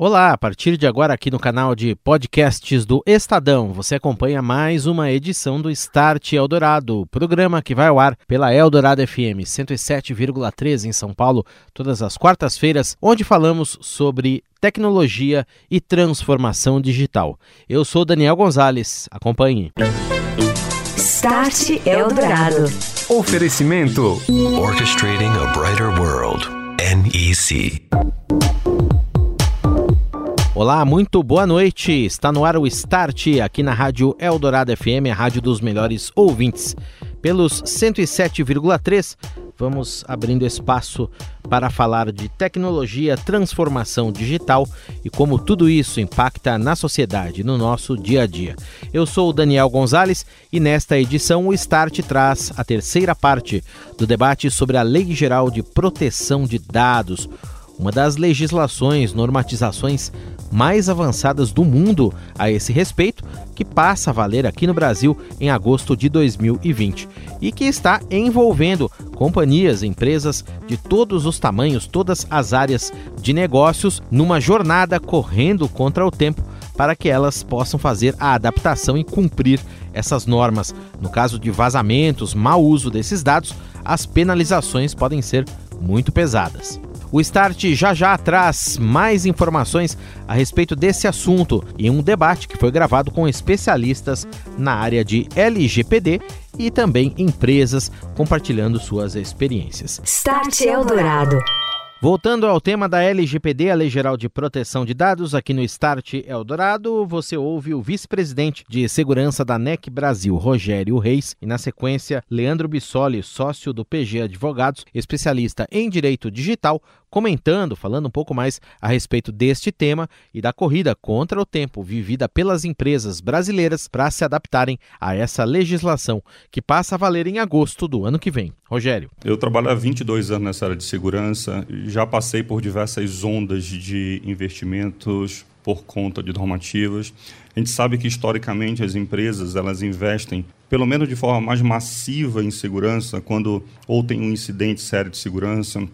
Olá, a partir de agora aqui no canal de podcasts do Estadão, você acompanha mais uma edição do Start Eldorado, programa que vai ao ar pela Eldorado FM 107,3 em São Paulo, todas as quartas-feiras, onde falamos sobre tecnologia e transformação digital. Eu sou Daniel Gonzalez, acompanhe. Start Eldorado. Oferecimento Orchestrating a Brighter World. NEC. Olá, muito boa noite. Está no ar o Start aqui na Rádio Eldorado FM, a rádio dos melhores ouvintes. Pelos 107,3, vamos abrindo espaço para falar de tecnologia, transformação digital e como tudo isso impacta na sociedade, no nosso dia a dia. Eu sou o Daniel Gonzalez e nesta edição o Start traz a terceira parte do debate sobre a Lei Geral de Proteção de Dados uma das legislações, normatizações mais avançadas do mundo a esse respeito, que passa a valer aqui no Brasil em agosto de 2020 e que está envolvendo companhias, empresas de todos os tamanhos, todas as áreas de negócios, numa jornada correndo contra o tempo para que elas possam fazer a adaptação e cumprir essas normas. No caso de vazamentos, mau uso desses dados, as penalizações podem ser muito pesadas. O Start já já traz mais informações a respeito desse assunto em um debate que foi gravado com especialistas na área de LGPD e também empresas compartilhando suas experiências. Start Eldorado. Voltando ao tema da LGPD, a Lei Geral de Proteção de Dados, aqui no Start Eldorado, você ouve o vice-presidente de segurança da NEC Brasil, Rogério Reis, e na sequência, Leandro Bissoli, sócio do PG Advogados, especialista em direito digital, comentando, falando um pouco mais a respeito deste tema e da corrida contra o tempo vivida pelas empresas brasileiras para se adaptarem a essa legislação que passa a valer em agosto do ano que vem. Rogério. Eu trabalho há 22 anos nessa área de segurança, já passei por diversas ondas de investimentos por conta de normativas. A gente sabe que historicamente as empresas elas investem pelo menos de forma mais massiva em segurança quando ou tem um incidente sério de segurança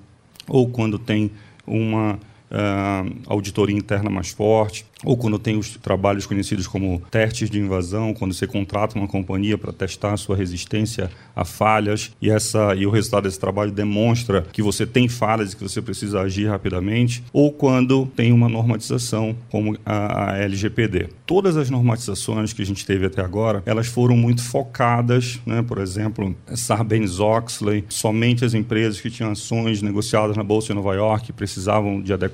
ou quando tem uma uh, auditoria interna mais forte, ou quando tem os trabalhos conhecidos como testes de invasão, quando você contrata uma companhia para testar a sua resistência a falhas e essa e o resultado desse trabalho demonstra que você tem falhas e que você precisa agir rapidamente, ou quando tem uma normatização como a, a LGPD. Todas as normatizações que a gente teve até agora, elas foram muito focadas, né? por exemplo, Sarbanes-Oxley, somente as empresas que tinham ações negociadas na Bolsa de Nova York precisavam de adequação,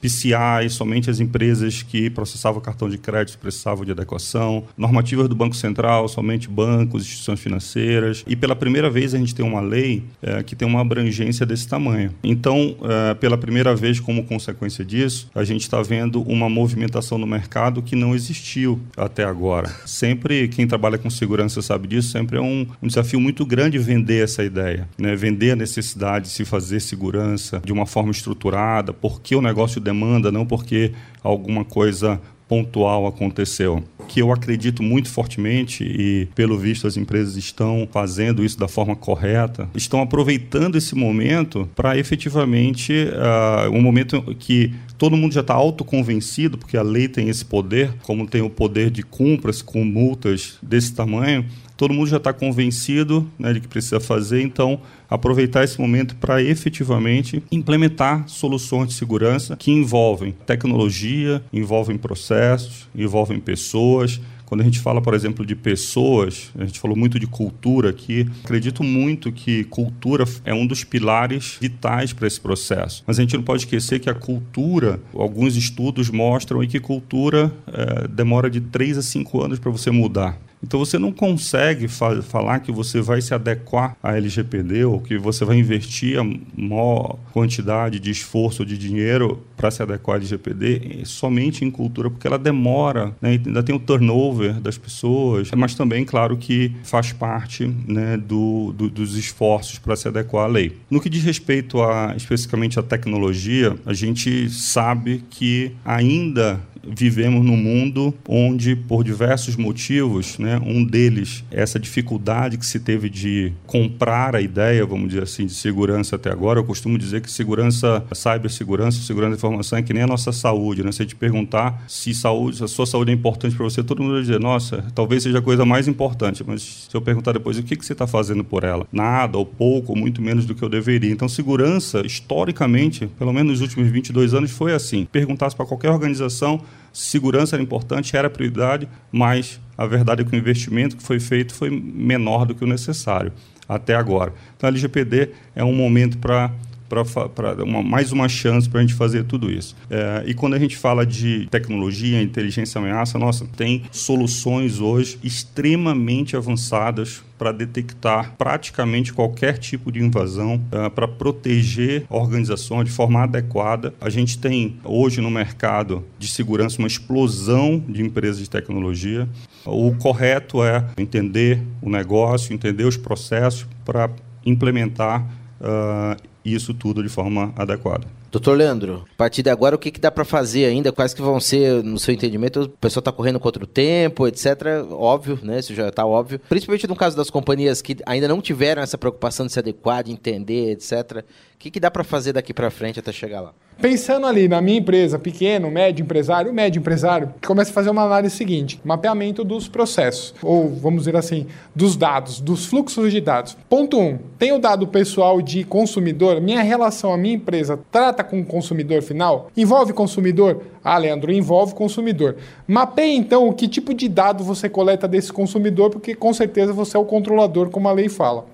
PCI, somente as empresas que processavam cartão de crédito precisavam de adequação, normativas do Banco Central, somente bancos, instituições financeiras. E pela primeira vez a gente tem uma lei é, que tem uma abrangência desse tamanho. Então, é, pela primeira vez, como consequência disso, a gente está vendo uma movimentação no mercado que não existiu até agora. Sempre quem trabalha com segurança sabe disso, sempre é um, um desafio muito grande vender essa ideia, né? vender a necessidade de se fazer segurança de uma forma estruturada, porque o negócio demanda, não porque alguma coisa pontual aconteceu. Que eu acredito muito fortemente e, pelo visto, as empresas estão fazendo isso da forma correta, estão aproveitando esse momento para efetivamente uh, um momento que todo mundo já está autoconvencido, porque a lei tem esse poder, como tem o poder de cumpras com multas desse tamanho, todo mundo já está convencido né, de que precisa fazer, então aproveitar esse momento para efetivamente implementar soluções de segurança que envolvem tecnologia, envolvem processos, envolvem pessoas, quando a gente fala, por exemplo, de pessoas, a gente falou muito de cultura aqui. Acredito muito que cultura é um dos pilares vitais para esse processo. Mas a gente não pode esquecer que a cultura, alguns estudos mostram que cultura é, demora de 3 a 5 anos para você mudar. Então você não consegue fa falar que você vai se adequar à LGPD ou que você vai investir a maior quantidade de esforço de dinheiro para se adequar à LGPD somente em cultura, porque ela demora, né? ainda tem o turnover das pessoas, mas também, claro, que faz parte né, do, do, dos esforços para se adequar à lei. No que diz respeito a, especificamente à tecnologia, a gente sabe que ainda vivemos num mundo onde, por diversos motivos, né, um deles, essa dificuldade que se teve de comprar a ideia, vamos dizer assim, de segurança até agora. Eu costumo dizer que segurança, cibersegurança, segurança da informação é que nem a nossa saúde. Né? Se a gente perguntar se saúde, a sua saúde é importante para você, todo mundo vai dizer, nossa, talvez seja a coisa mais importante. Mas se eu perguntar depois, o que, que você está fazendo por ela? Nada, ou pouco, ou muito menos do que eu deveria. Então, segurança, historicamente, pelo menos nos últimos 22 anos, foi assim. Perguntasse para qualquer organização, segurança era importante, era prioridade, mas a verdade é que o investimento que foi feito foi menor do que o necessário até agora. Então, a LGPD é um momento para para mais uma chance para a gente fazer tudo isso. É, e quando a gente fala de tecnologia, inteligência ameaça, nossa, tem soluções hoje extremamente avançadas para detectar praticamente qualquer tipo de invasão, uh, para proteger a organização de forma adequada. A gente tem hoje no mercado de segurança uma explosão de empresas de tecnologia. O correto é entender o negócio, entender os processos para implementar uh, isso tudo de forma adequada. Doutor Leandro, a partir de agora, o que, que dá para fazer ainda? Quais que vão ser, no seu entendimento, o pessoal está correndo contra o tempo, etc. Óbvio, né? Isso já está óbvio. Principalmente no caso das companhias que ainda não tiveram essa preocupação de se adequar, de entender, etc. O que, que dá para fazer daqui para frente até chegar lá? Pensando ali na minha empresa, pequeno, médio empresário, médio empresário, começa a fazer uma análise seguinte: mapeamento dos processos, ou vamos dizer assim, dos dados, dos fluxos de dados. Ponto 1. Um, tem o dado pessoal de consumidor? Minha relação, a minha empresa trata com o consumidor final? Envolve consumidor? Ah, Leandro, envolve consumidor. Mapeie então o que tipo de dado você coleta desse consumidor, porque com certeza você é o controlador, como a lei fala.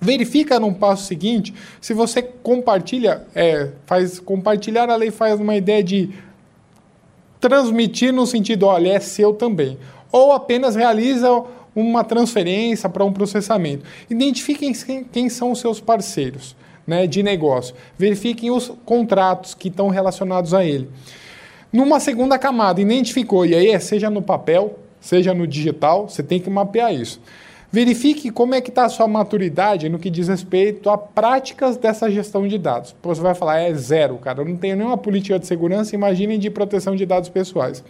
Verifica no passo seguinte se você compartilha, é, faz compartilhar a lei faz uma ideia de transmitir no sentido, olha, é seu também. Ou apenas realiza uma transferência para um processamento. Identifiquem quem, quem são os seus parceiros né, de negócio. Verifiquem os contratos que estão relacionados a ele. Numa segunda camada, identificou, e aí é seja no papel, seja no digital, você tem que mapear isso. Verifique como é que está a sua maturidade no que diz respeito a práticas dessa gestão de dados. Você vai falar, é zero, cara, eu não tenho nenhuma política de segurança, imaginem de proteção de dados pessoais.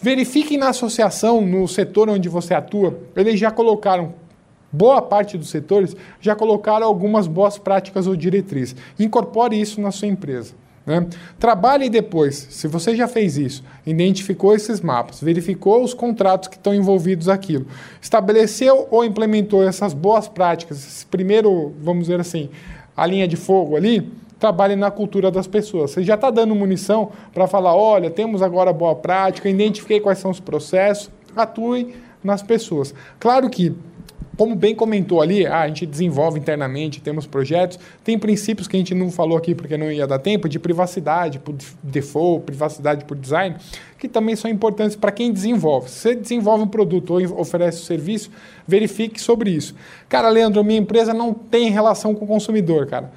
Verifique na associação, no setor onde você atua, eles já colocaram boa parte dos setores já colocaram algumas boas práticas ou diretrizes. Incorpore isso na sua empresa. Né? Trabalhe depois, se você já fez isso, identificou esses mapas, verificou os contratos que estão envolvidos aquilo, estabeleceu ou implementou essas boas práticas, esse primeiro, vamos dizer assim, a linha de fogo ali, trabalhe na cultura das pessoas. Você já está dando munição para falar, olha, temos agora boa prática, identifiquei quais são os processos, atue nas pessoas. Claro que como bem comentou ali, ah, a gente desenvolve internamente, temos projetos, tem princípios que a gente não falou aqui porque não ia dar tempo, de privacidade por default, privacidade por design, que também são importantes para quem desenvolve. Se você desenvolve um produto ou oferece um serviço, verifique sobre isso. Cara, Leandro, minha empresa não tem relação com o consumidor, cara.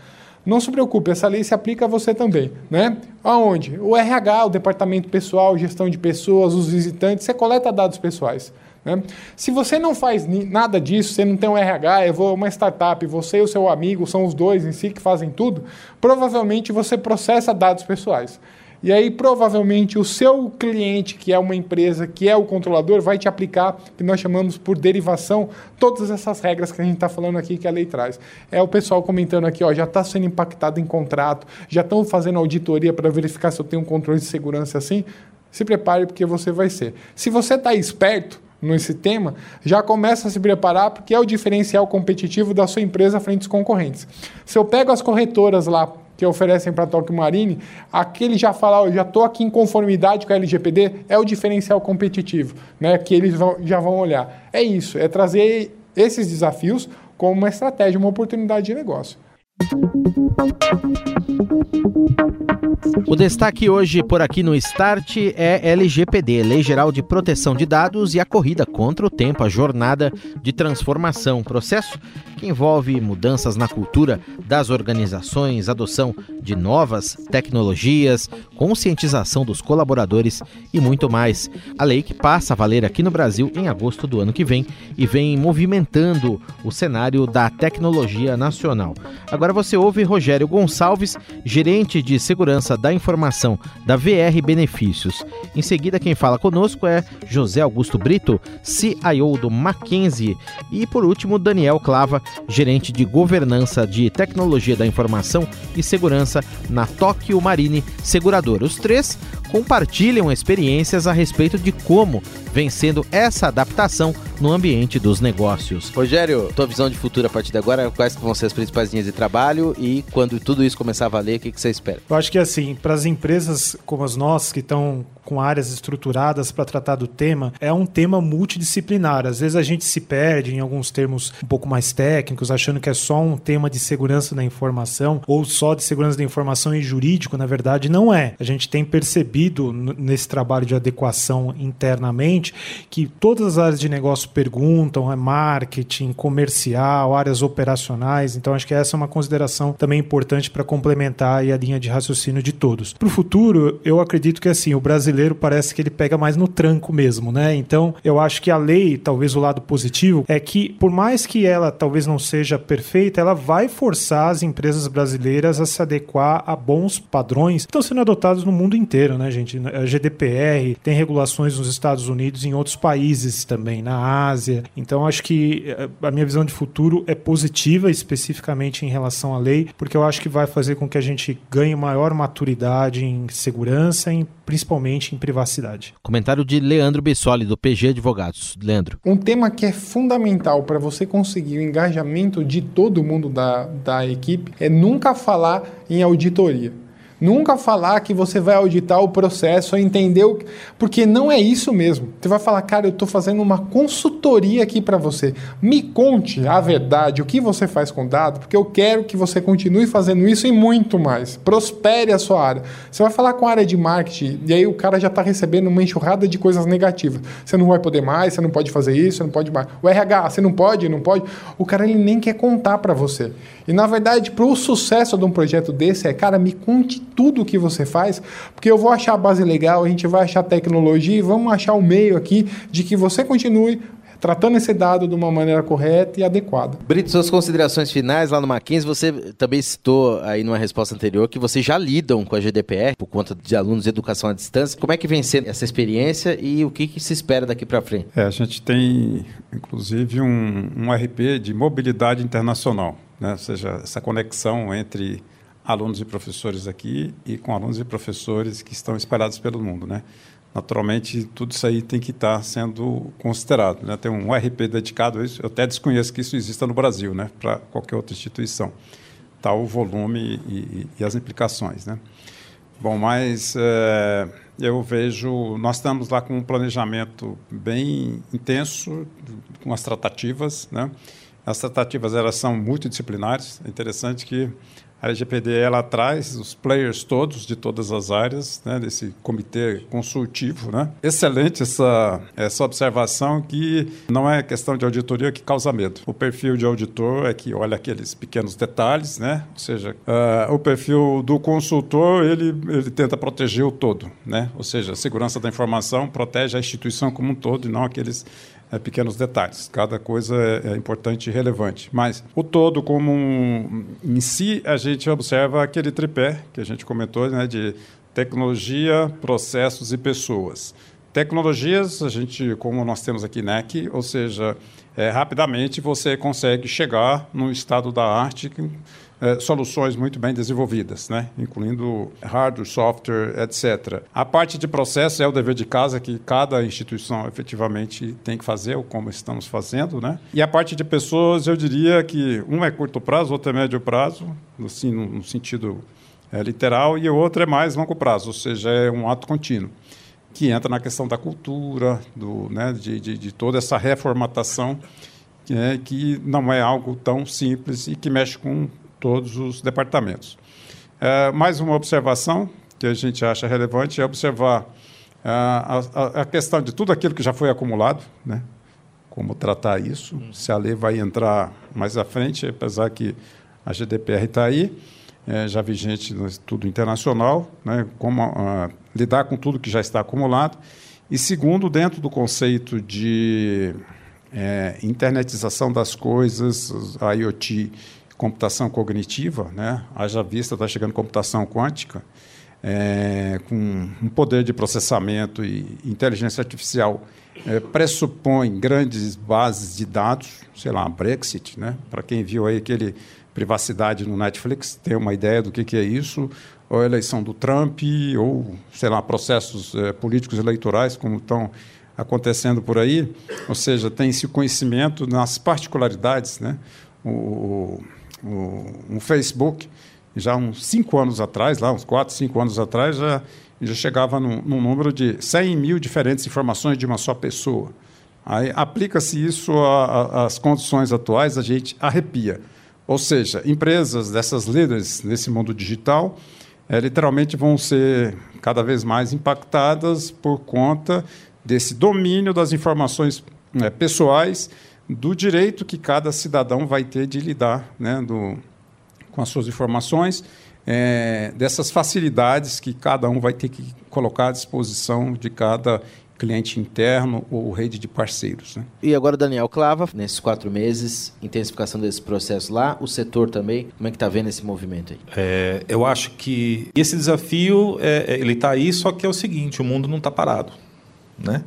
Não se preocupe, essa lei se aplica a você também, né? Aonde? O RH, o departamento pessoal, gestão de pessoas, os visitantes, você coleta dados pessoais. Né? Se você não faz nada disso, você não tem um RH, eu vou uma startup, você e o seu amigo são os dois em si que fazem tudo, provavelmente você processa dados pessoais. E aí, provavelmente, o seu cliente, que é uma empresa, que é o controlador, vai te aplicar, que nós chamamos por derivação, todas essas regras que a gente está falando aqui, que a lei traz. É o pessoal comentando aqui, ó, já está sendo impactado em contrato, já estão fazendo auditoria para verificar se eu tenho um controle de segurança assim. Se prepare, porque você vai ser. Se você está esperto, nesse tema, já começa a se preparar porque é o diferencial competitivo da sua empresa frente aos concorrentes. Se eu pego as corretoras lá que oferecem para Tóquio Marine, aquele já fala, oh, já estou aqui em conformidade com a LGPD, é o diferencial competitivo, né, que eles vão, já vão olhar. É isso, é trazer esses desafios como uma estratégia, uma oportunidade de negócio. O destaque hoje por aqui no Start é LGPD, Lei Geral de Proteção de Dados e a corrida contra o tempo, a jornada de transformação, processo que envolve mudanças na cultura das organizações, adoção de novas tecnologias, conscientização dos colaboradores e muito mais. A lei que passa a valer aqui no Brasil em agosto do ano que vem e vem movimentando o cenário da tecnologia nacional. Agora você ouve Rogério Gonçalves, gerente de segurança da informação da VR Benefícios. Em seguida, quem fala conosco é José Augusto Brito, CIO do Mackenzie. E por último, Daniel Clava, gerente de governança de tecnologia da informação e segurança na Tóquio Marine Seguradora. Os três compartilham experiências a respeito de como vem sendo essa adaptação no ambiente dos negócios. Rogério, tua visão de futuro a partir de agora, quais vão ser as principais linhas de trabalho e quando tudo isso começar a valer, o que, que você espera? Eu acho que assim, para as empresas como as nossas que estão com áreas estruturadas para tratar do tema, é um tema multidisciplinar. Às vezes a gente se perde em alguns termos um pouco mais técnicos, achando que é só um tema de segurança da informação ou só de segurança da informação e jurídico, na verdade não é. A gente tem percebido nesse trabalho de adequação internamente que todas as áreas de negócio perguntam, é marketing, comercial, áreas operacionais, então acho que essa é uma consideração também importante para complementar a linha de raciocínio de todos. Para o futuro, eu acredito que assim, o Brasil brasileiro parece que ele pega mais no tranco mesmo, né? Então, eu acho que a lei, talvez o lado positivo, é que por mais que ela talvez não seja perfeita, ela vai forçar as empresas brasileiras a se adequar a bons padrões que estão sendo adotados no mundo inteiro, né, gente? A GDPR tem regulações nos Estados Unidos e em outros países também, na Ásia. Então, acho que eh, a minha visão de futuro é positiva, especificamente em relação à lei, porque eu acho que vai fazer com que a gente ganhe maior maturidade em segurança, em, principalmente em privacidade. Comentário de Leandro Bessoli, do PG Advogados. Leandro. Um tema que é fundamental para você conseguir o engajamento de todo mundo da, da equipe é nunca falar em auditoria. Nunca falar que você vai auditar o processo, entender o porque não é isso mesmo. Você vai falar, cara, eu estou fazendo uma consultoria aqui para você. Me conte a verdade, o que você faz com dado, porque eu quero que você continue fazendo isso e muito mais. Prospere a sua área. Você vai falar com a área de marketing e aí o cara já está recebendo uma enxurrada de coisas negativas. Você não vai poder mais, você não pode fazer isso, você não pode mais. O RH, você não pode, não pode. O cara ele nem quer contar para você. E na verdade, para o sucesso de um projeto desse é, cara, me conte tudo o que você faz, porque eu vou achar a base legal, a gente vai achar tecnologia e vamos achar o meio aqui de que você continue tratando esse dado de uma maneira correta e adequada. Brito, suas considerações finais lá no Mackenzie, você também citou aí numa resposta anterior que vocês já lidam com a GDPR por conta de alunos de educação à distância. Como é que vem sendo essa experiência e o que, que se espera daqui para frente? É, a gente tem, inclusive, um, um RP de mobilidade internacional, né? ou seja, essa conexão entre alunos e professores aqui e com alunos e professores que estão espalhados pelo mundo, né? Naturalmente, tudo isso aí tem que estar sendo considerado. Né? Tem um RP dedicado a isso. Eu até desconheço que isso exista no Brasil, né? Para qualquer outra instituição. Tal o volume e, e, as implicações, né? Bom, mas é, eu vejo... Nós estamos lá com um planejamento bem intenso, com as tratativas, né? As tratativas elas são multidisciplinares. É interessante que a LGPD ela traz os players todos de todas as áreas, né, desse comitê consultivo, né? Excelente essa essa observação que não é questão de auditoria que causa medo. O perfil de auditor é que olha aqueles pequenos detalhes, né? Ou seja, uh, o perfil do consultor ele ele tenta proteger o todo, né? Ou seja, a segurança da informação protege a instituição como um todo e não aqueles é, pequenos detalhes. Cada coisa é, é, importante e relevante. Mas o todo, como um, em si, a gente observa aquele tripé que a gente comentou, né, de tecnologia, processos e pessoas. Tecnologias, a gente, como nós temos aqui NEC, ou seja, é, rapidamente você consegue chegar no estado da arte é, soluções muito bem desenvolvidas, né? incluindo hardware, software, etc. A parte de processo é o dever de casa que cada instituição efetivamente tem que fazer, ou como estamos fazendo. Né? E a parte de pessoas, eu diria que um é curto prazo, outro é médio prazo, assim, no, no sentido é, literal, e o outro é mais longo prazo, ou seja, é um ato contínuo que entra na questão da cultura, do, né, de, de, de toda essa reformatação, que, é, que não é algo tão simples e que mexe com todos os departamentos. É, mais uma observação que a gente acha relevante é observar é, a, a, a, questão de tudo aquilo que já foi acumulado, né? como tratar isso, se a lei vai entrar mais à frente, apesar que a GDPR está aí, é, já vigente no tudo internacional, né, como uh, lidar com tudo que já está acumulado. E segundo, dentro do conceito de é, internetização das coisas, a IoT, computação cognitiva, né, haja vista, está chegando computação quântica, é, com um poder de processamento e inteligência artificial é, pressupõe grandes bases de dados, sei lá, Brexit, né? Para quem viu aí aquele privacidade no Netflix, tem uma ideia do que, que é isso, ou a eleição do Trump, ou, sei lá, processos é, políticos eleitorais, como estão acontecendo por aí, ou seja, tem esse conhecimento nas particularidades, né? O, o, o Facebook, já uns cinco anos atrás, lá uns quatro, cinco anos atrás, já já chegava num, num número de 100 mil diferentes informações de uma só pessoa. Aí aplica-se isso às condições atuais, a gente arrepia. Ou seja, empresas dessas líderes nesse mundo digital é, literalmente vão ser cada vez mais impactadas por conta desse domínio das informações né, pessoais, do direito que cada cidadão vai ter de lidar né, do, com as suas informações é, dessas facilidades que cada um vai ter que colocar à disposição de cada cliente interno ou rede de parceiros. Né? E agora, Daniel Clava, nesses quatro meses, intensificação desse processo lá, o setor também, como é que está vendo esse movimento aí? É, eu acho que esse desafio, é, é ele está aí, só que é o seguinte, o mundo não está parado. Né?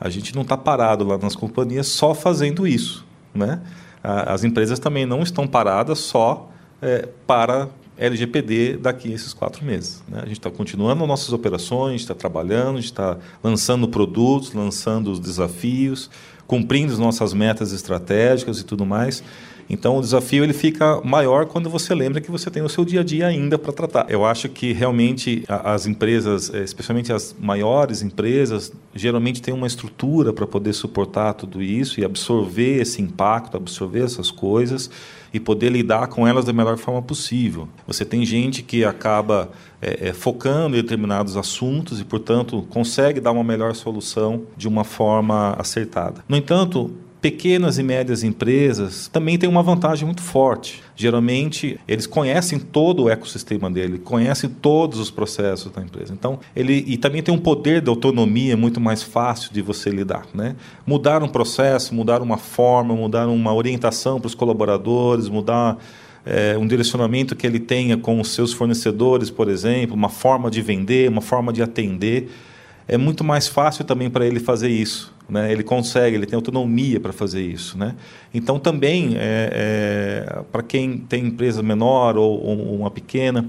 A gente não está parado lá nas companhias só fazendo isso. Né? As empresas também não estão paradas só é, para LGPD daqui a esses quatro meses. Né? A gente está continuando nossas operações, está trabalhando, está lançando produtos, lançando os desafios, cumprindo as nossas metas estratégicas e tudo mais. Então o desafio ele fica maior quando você lembra que você tem o seu dia a dia ainda para tratar. Eu acho que realmente as empresas, eh, especialmente as maiores empresas, geralmente têm uma estrutura para poder suportar tudo isso e absorver esse impacto, absorver essas coisas e poder lidar com elas da melhor forma possível. Você tem gente que acaba é, é, focando em determinados assuntos e, portanto, consegue dar uma melhor solução de uma forma acertada. No entanto, pequenas e médias empresas também têm uma vantagem muito forte. Geralmente, eles conhecem todo o ecossistema dele, conhecem todos os processos da empresa. Então, ele e também tem um poder de autonomia muito mais fácil de você lidar, né? Mudar um processo, mudar uma forma, mudar uma orientação para os colaboradores, mudar é, um direcionamento que ele tenha com os seus fornecedores, por exemplo, uma forma de vender, uma forma de atender é muito mais fácil também para ele fazer isso. Né? Ele consegue, ele tem autonomia para fazer isso. Né? Então, também, é, é, para quem tem empresa menor ou, ou uma pequena,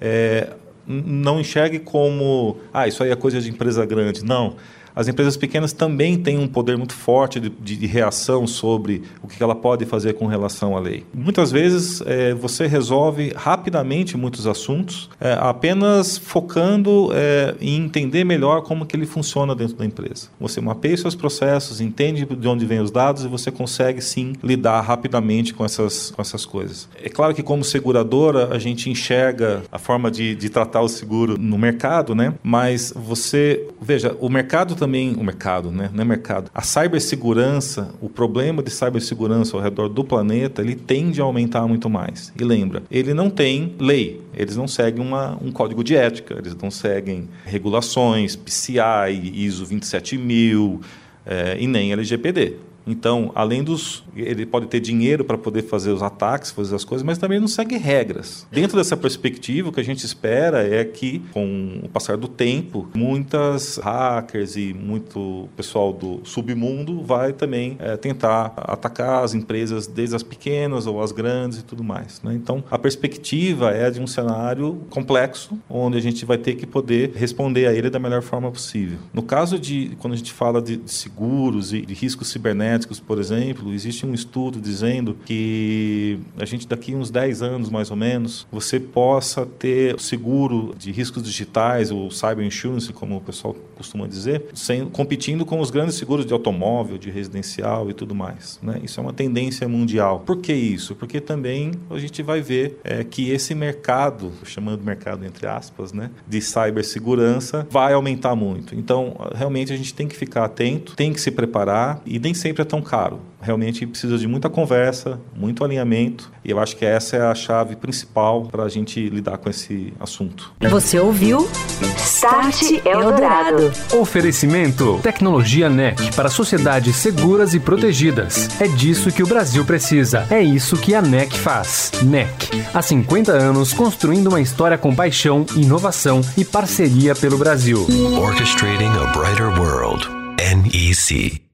é, não enxergue como, ah, isso aí é coisa de empresa grande. Não as empresas pequenas também têm um poder muito forte de, de reação sobre o que ela pode fazer com relação à lei. Muitas vezes é, você resolve rapidamente muitos assuntos, é, apenas focando é, em entender melhor como que ele funciona dentro da empresa. Você mapeia seus processos, entende de onde vêm os dados e você consegue sim lidar rapidamente com essas, com essas coisas. É claro que como seguradora a gente enxerga a forma de, de tratar o seguro no mercado, né? Mas você veja o mercado também o mercado, né? não é mercado. A cibersegurança, o problema de cibersegurança ao redor do planeta, ele tende a aumentar muito mais. E lembra, ele não tem lei, eles não seguem uma, um código de ética, eles não seguem regulações, PCI, ISO 27000 é, e nem LGPD. Então, além dos. Ele pode ter dinheiro para poder fazer os ataques, fazer as coisas, mas também não segue regras. Dentro dessa perspectiva, o que a gente espera é que, com o passar do tempo, muitas hackers e muito pessoal do submundo vai também é, tentar atacar as empresas, desde as pequenas ou as grandes e tudo mais. Né? Então, a perspectiva é de um cenário complexo, onde a gente vai ter que poder responder a ele da melhor forma possível. No caso de, quando a gente fala de, seguros e de riscos cibernéticos, por exemplo, existe um estudo dizendo que a gente daqui uns 10 anos mais ou menos, você possa ter seguro de riscos digitais ou cyber insurance, como o pessoal costuma dizer, sem, competindo com os grandes seguros de automóvel, de residencial e tudo mais. Né? Isso é uma tendência mundial. Por que isso? Porque também a gente vai ver é, que esse mercado, chamando mercado entre aspas, né, de cibersegurança, vai aumentar muito. Então, realmente a gente tem que ficar atento, tem que se preparar e nem sempre é tão caro realmente precisa de muita conversa, muito alinhamento, e eu acho que essa é a chave principal para a gente lidar com esse assunto. Você ouviu? Start Eldorado. Oferecimento: Tecnologia NEC para sociedades seguras e protegidas. É disso que o Brasil precisa. É isso que a NEC faz. NEC, há 50 anos construindo uma história com paixão, inovação e parceria pelo Brasil. Orchestrating a Brighter World. NEC.